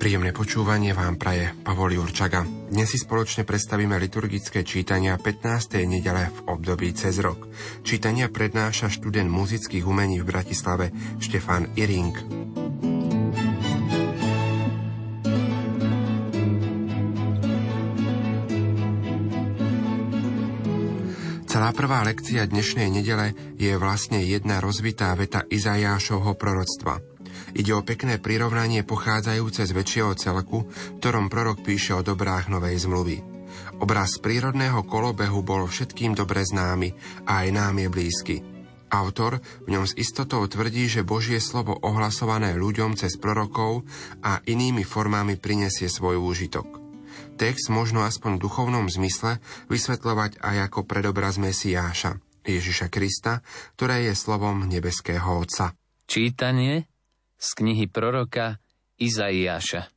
Príjemné počúvanie vám praje Pavol Jurčaga. Dnes si spoločne predstavíme liturgické čítania 15. nedele v období cez rok. Čítania prednáša študent muzických umení v Bratislave Štefan Iring. Celá prvá lekcia dnešnej nedele je vlastne jedna rozvitá veta Izajášovho proroctva – Ide o pekné prirovnanie pochádzajúce z väčšieho celku, ktorom prorok píše o dobrách novej zmluvy. Obraz prírodného kolobehu bol všetkým dobre známy a aj nám je blízky. Autor v ňom s istotou tvrdí, že Božie slovo ohlasované ľuďom cez prorokov a inými formami prinesie svoj úžitok. Text možno aspoň v duchovnom zmysle vysvetľovať aj ako predobraz Mesiáša, Ježiša Krista, ktoré je slovom nebeského Otca. Čítanie z knihy proroka Izaiáša.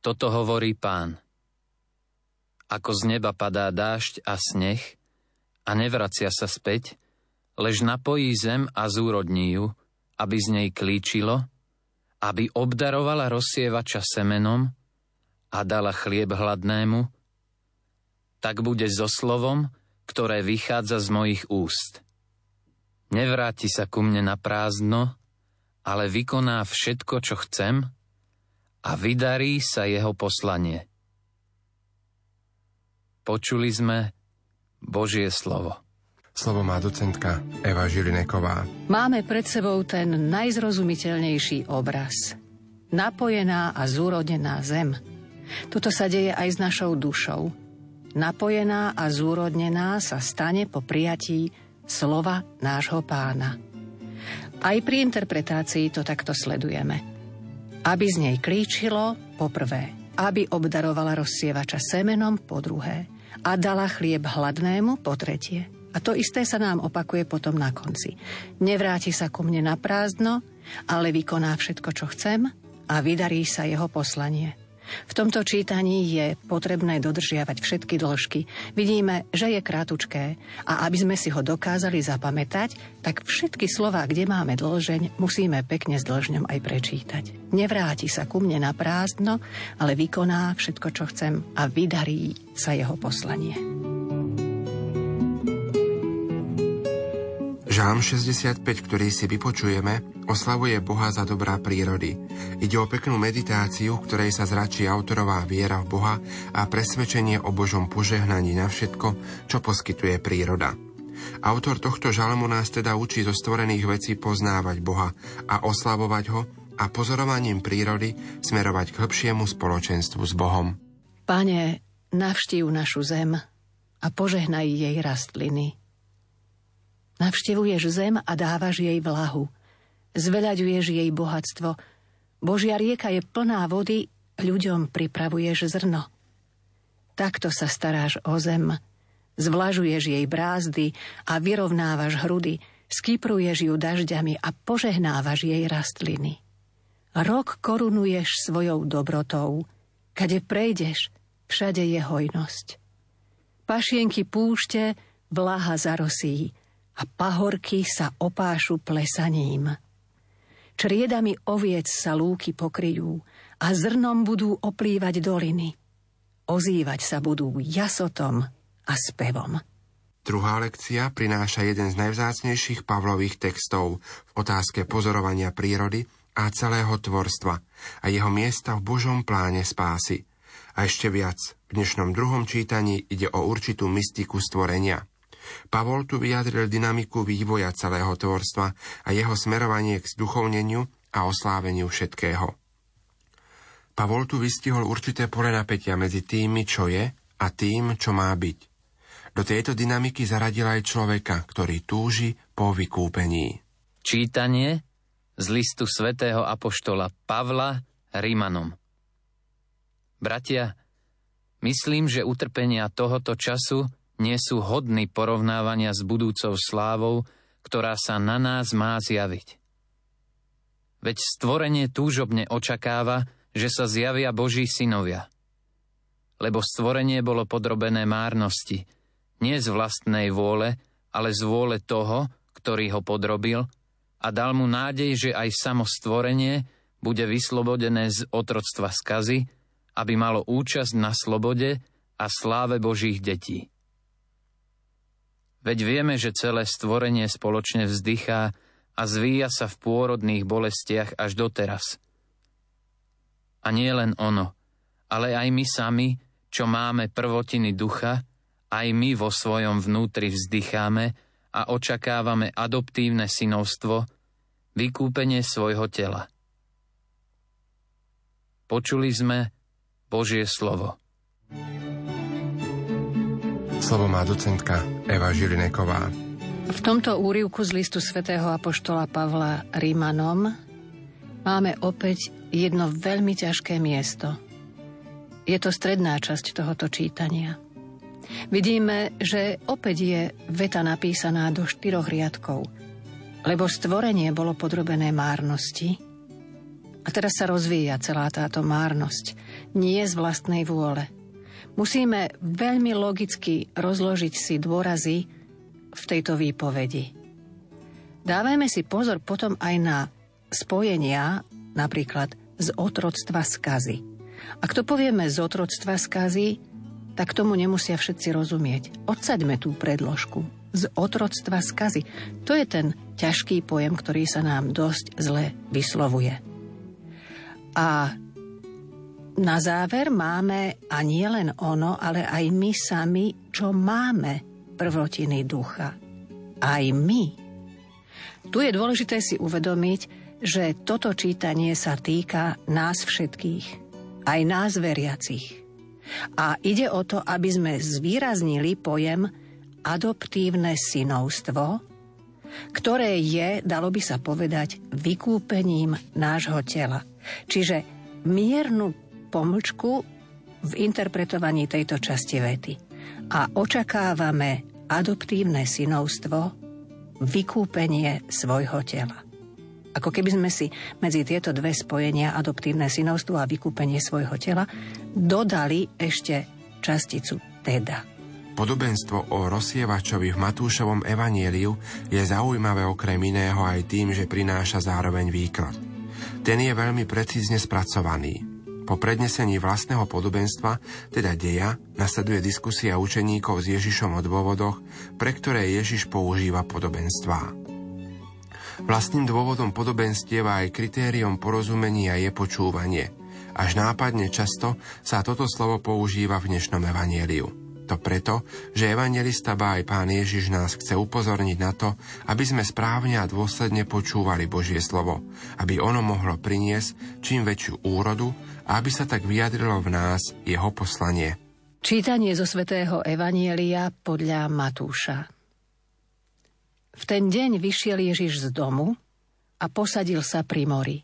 Toto hovorí pán. Ako z neba padá dážď a sneh a nevracia sa späť, lež napojí zem a zúrodní ju, aby z nej klíčilo, aby obdarovala rozsievača semenom a dala chlieb hladnému, tak bude so slovom, ktoré vychádza z mojich úst. Nevráti sa ku mne na prázdno, ale vykoná všetko, čo chcem a vydarí sa jeho poslanie. Počuli sme Božie slovo. Slovo má docentka Eva Žilineková. Máme pred sebou ten najzrozumiteľnejší obraz. Napojená a zúrodnená zem. Toto sa deje aj s našou dušou. Napojená a zúrodnená sa stane po prijatí slova nášho pána. Aj pri interpretácii to takto sledujeme. Aby z nej klíčilo, po prvé, aby obdarovala rozsievača semenom, po druhé, a dala chlieb hladnému, po tretie. A to isté sa nám opakuje potom na konci. Nevráti sa ku mne na prázdno, ale vykoná všetko, čo chcem a vydarí sa jeho poslanie. V tomto čítaní je potrebné dodržiavať všetky dĺžky. Vidíme, že je krátučké a aby sme si ho dokázali zapamätať, tak všetky slová, kde máme dlžeň, musíme pekne s dlžňom aj prečítať. Nevráti sa ku mne na prázdno, ale vykoná všetko, čo chcem a vydarí sa jeho poslanie. Žám 65, ktorý si vypočujeme, oslavuje Boha za dobrá prírody. Ide o peknú meditáciu, v ktorej sa zračí autorová viera v Boha a presvedčenie o Božom požehnaní na všetko, čo poskytuje príroda. Autor tohto žalmu nás teda učí zo stvorených vecí poznávať Boha a oslavovať ho a pozorovaním prírody smerovať k hĺbšiemu spoločenstvu s Bohom. Pane, navštív našu zem a požehnaj jej rastliny, Navštevuješ zem a dávaš jej vlahu. Zveľaďuješ jej bohatstvo. Božia rieka je plná vody, ľuďom pripravuješ zrno. Takto sa staráš o zem. Zvlažuješ jej brázdy a vyrovnávaš hrudy, skýpruješ ju dažďami a požehnávaš jej rastliny. Rok korunuješ svojou dobrotou. Kade prejdeš, všade je hojnosť. Pašienky púšte vlaha zarosí, a pahorky sa opášu plesaním. Čriedami oviec sa lúky pokryjú a zrnom budú oplývať doliny. Ozývať sa budú jasotom a spevom. Druhá lekcia prináša jeden z najvzácnejších Pavlových textov v otázke pozorovania prírody a celého tvorstva a jeho miesta v Božom pláne spásy. A ešte viac, v dnešnom druhom čítaní ide o určitú mystiku stvorenia – Pavol tu vyjadril dynamiku vývoja celého tvorstva a jeho smerovanie k zduchovneniu a osláveniu všetkého. Pavol tu vystihol určité pole napätia medzi tými, čo je a tým, čo má byť. Do tejto dynamiky zaradil aj človeka, ktorý túži po vykúpení. Čítanie z listu svätého Apoštola Pavla Rímanom Bratia, myslím, že utrpenia tohoto času nie sú hodní porovnávania s budúcou slávou, ktorá sa na nás má zjaviť. Veď stvorenie túžobne očakáva, že sa zjavia Boží synovia. Lebo stvorenie bolo podrobené márnosti, nie z vlastnej vôle, ale z vôle toho, ktorý ho podrobil a dal mu nádej, že aj samo stvorenie bude vyslobodené z otroctva skazy, aby malo účasť na slobode a sláve Božích detí. Veď vieme, že celé stvorenie spoločne vzdychá a zvíja sa v pôrodných bolestiach až doteraz. A nie len ono, ale aj my sami, čo máme prvotiny ducha, aj my vo svojom vnútri vzdycháme a očakávame adoptívne synovstvo, vykúpenie svojho tela. Počuli sme Božie slovo. Slovo má docentka Eva Žilineková. V tomto úrivku z listu svätého Apoštola Pavla Rímanom máme opäť jedno veľmi ťažké miesto. Je to stredná časť tohoto čítania. Vidíme, že opäť je veta napísaná do štyroch riadkov, lebo stvorenie bolo podrobené márnosti a teraz sa rozvíja celá táto márnosť, nie z vlastnej vôle. Musíme veľmi logicky rozložiť si dôrazy v tejto výpovedi. Dávajme si pozor potom aj na spojenia, napríklad z otroctva skazy. Ak to povieme z otroctva skazy, tak tomu nemusia všetci rozumieť. Odsaďme tú predložku. Z otroctva skazy. To je ten ťažký pojem, ktorý sa nám dosť zle vyslovuje. A na záver máme a nie len ono, ale aj my sami, čo máme prvotiny ducha. Aj my. Tu je dôležité si uvedomiť, že toto čítanie sa týka nás všetkých, aj nás veriacich. A ide o to, aby sme zvýraznili pojem adoptívne synovstvo, ktoré je, dalo by sa povedať, vykúpením nášho tela. Čiže miernu pomlčku v interpretovaní tejto časti vety. A očakávame adoptívne synovstvo, vykúpenie svojho tela. Ako keby sme si medzi tieto dve spojenia, adoptívne synovstvo a vykúpenie svojho tela, dodali ešte časticu teda. Podobenstvo o rozsievačovi v Matúšovom evanieliu je zaujímavé okrem iného aj tým, že prináša zároveň výklad. Ten je veľmi precízne spracovaný. Po prednesení vlastného podobenstva, teda deja, nasleduje diskusia učeníkov s Ježišom o dôvodoch, pre ktoré Ježiš používa podobenstvá. Vlastným dôvodom podobenstieva aj kritériom porozumenia je počúvanie. Až nápadne často sa toto slovo používa v dnešnom evanieliu. To preto, že evangelista ba aj pán Ježiš nás chce upozorniť na to, aby sme správne a dôsledne počúvali Božie slovo, aby ono mohlo priniesť čím väčšiu úrodu a aby sa tak vyjadrilo v nás jeho poslanie. Čítanie zo svätého Evanielia podľa Matúša. V ten deň vyšiel Ježiš z domu a posadil sa pri mori.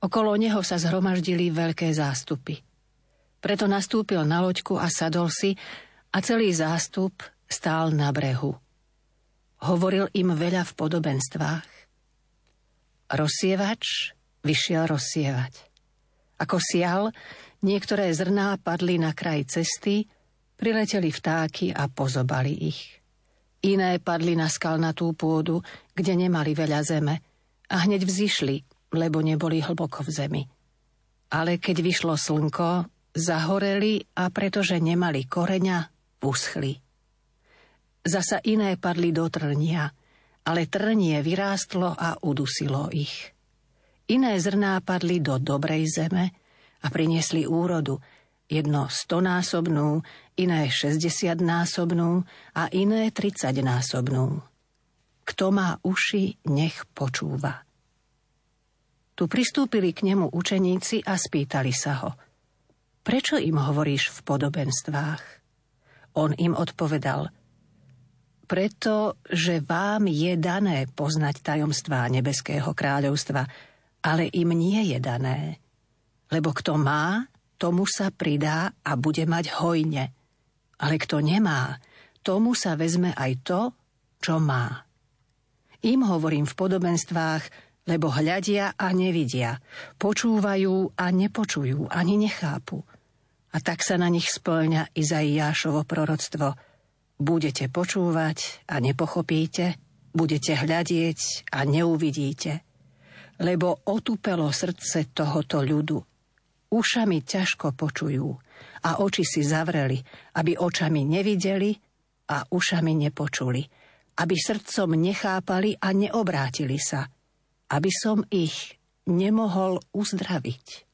Okolo neho sa zhromaždili veľké zástupy. Preto nastúpil na loďku a sadol si a celý zástup stál na brehu. Hovoril im veľa v podobenstvách. Rozsievač vyšiel rozsievať. Ako sial, niektoré zrná padli na kraj cesty, prileteli vtáky a pozobali ich. Iné padli na skalnatú pôdu, kde nemali veľa zeme a hneď vzýšli, lebo neboli hlboko v zemi. Ale keď vyšlo slnko, zahoreli a pretože nemali koreňa, uschli. Zasa iné padli do trnia, ale trnie vyrástlo a udusilo ich. Iné zrná padli do dobrej zeme a priniesli úrodu, jedno stonásobnú, iné šesťdesiatnásobnú a iné tridsaťnásobnú. Kto má uši, nech počúva. Tu pristúpili k nemu učeníci a spýtali sa ho, prečo im hovoríš v podobenstvách? On im odpovedal, preto, že vám je dané poznať tajomstvá nebeského kráľovstva, ale im nie je dané. Lebo kto má, tomu sa pridá a bude mať hojne. Ale kto nemá, tomu sa vezme aj to, čo má. Im hovorím v podobenstvách, lebo hľadia a nevidia, počúvajú a nepočujú, ani nechápu. A tak sa na nich splňa Izaiášovo proroctvo. Budete počúvať a nepochopíte, budete hľadieť a neuvidíte. Lebo otupelo srdce tohoto ľudu. Ušami ťažko počujú a oči si zavreli, aby očami nevideli a ušami nepočuli, aby srdcom nechápali a neobrátili sa – aby som ich nemohol uzdraviť.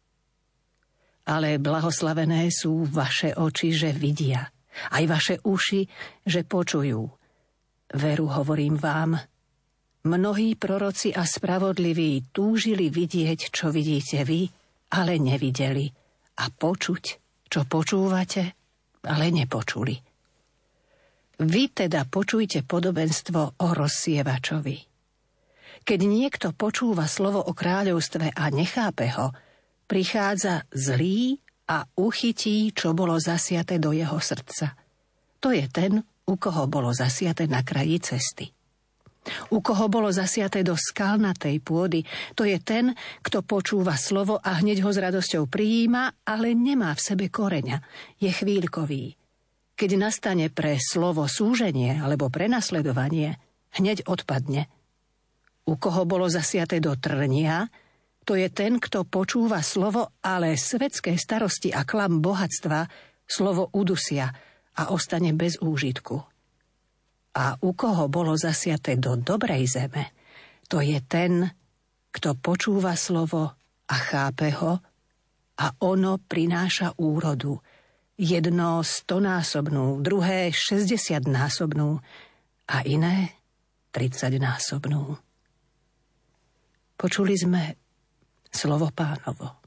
Ale blahoslavené sú vaše oči, že vidia, aj vaše uši, že počujú. Veru hovorím vám, mnohí proroci a spravodliví túžili vidieť, čo vidíte vy, ale nevideli, a počuť, čo počúvate, ale nepočuli. Vy teda počujte podobenstvo o rozsievačovi. Keď niekto počúva slovo o kráľovstve a nechápe ho, prichádza zlý a uchytí, čo bolo zasiate do jeho srdca. To je ten, u koho bolo zasiate na kraji cesty. U koho bolo zasiate do skalnatej pôdy, to je ten, kto počúva slovo a hneď ho s radosťou prijíma, ale nemá v sebe koreňa. Je chvíľkový. Keď nastane pre slovo súženie alebo prenasledovanie, hneď odpadne – u koho bolo zasiate do trnia, to je ten, kto počúva slovo, ale svetské starosti a klam bohatstva slovo udusia a ostane bez úžitku. A u koho bolo zasiate do dobrej zeme, to je ten, kto počúva slovo a chápe ho a ono prináša úrodu. Jedno stonásobnú, druhé šesťdesiatnásobnú a iné tridsaťnásobnú. Počuli sme slovo pánovo.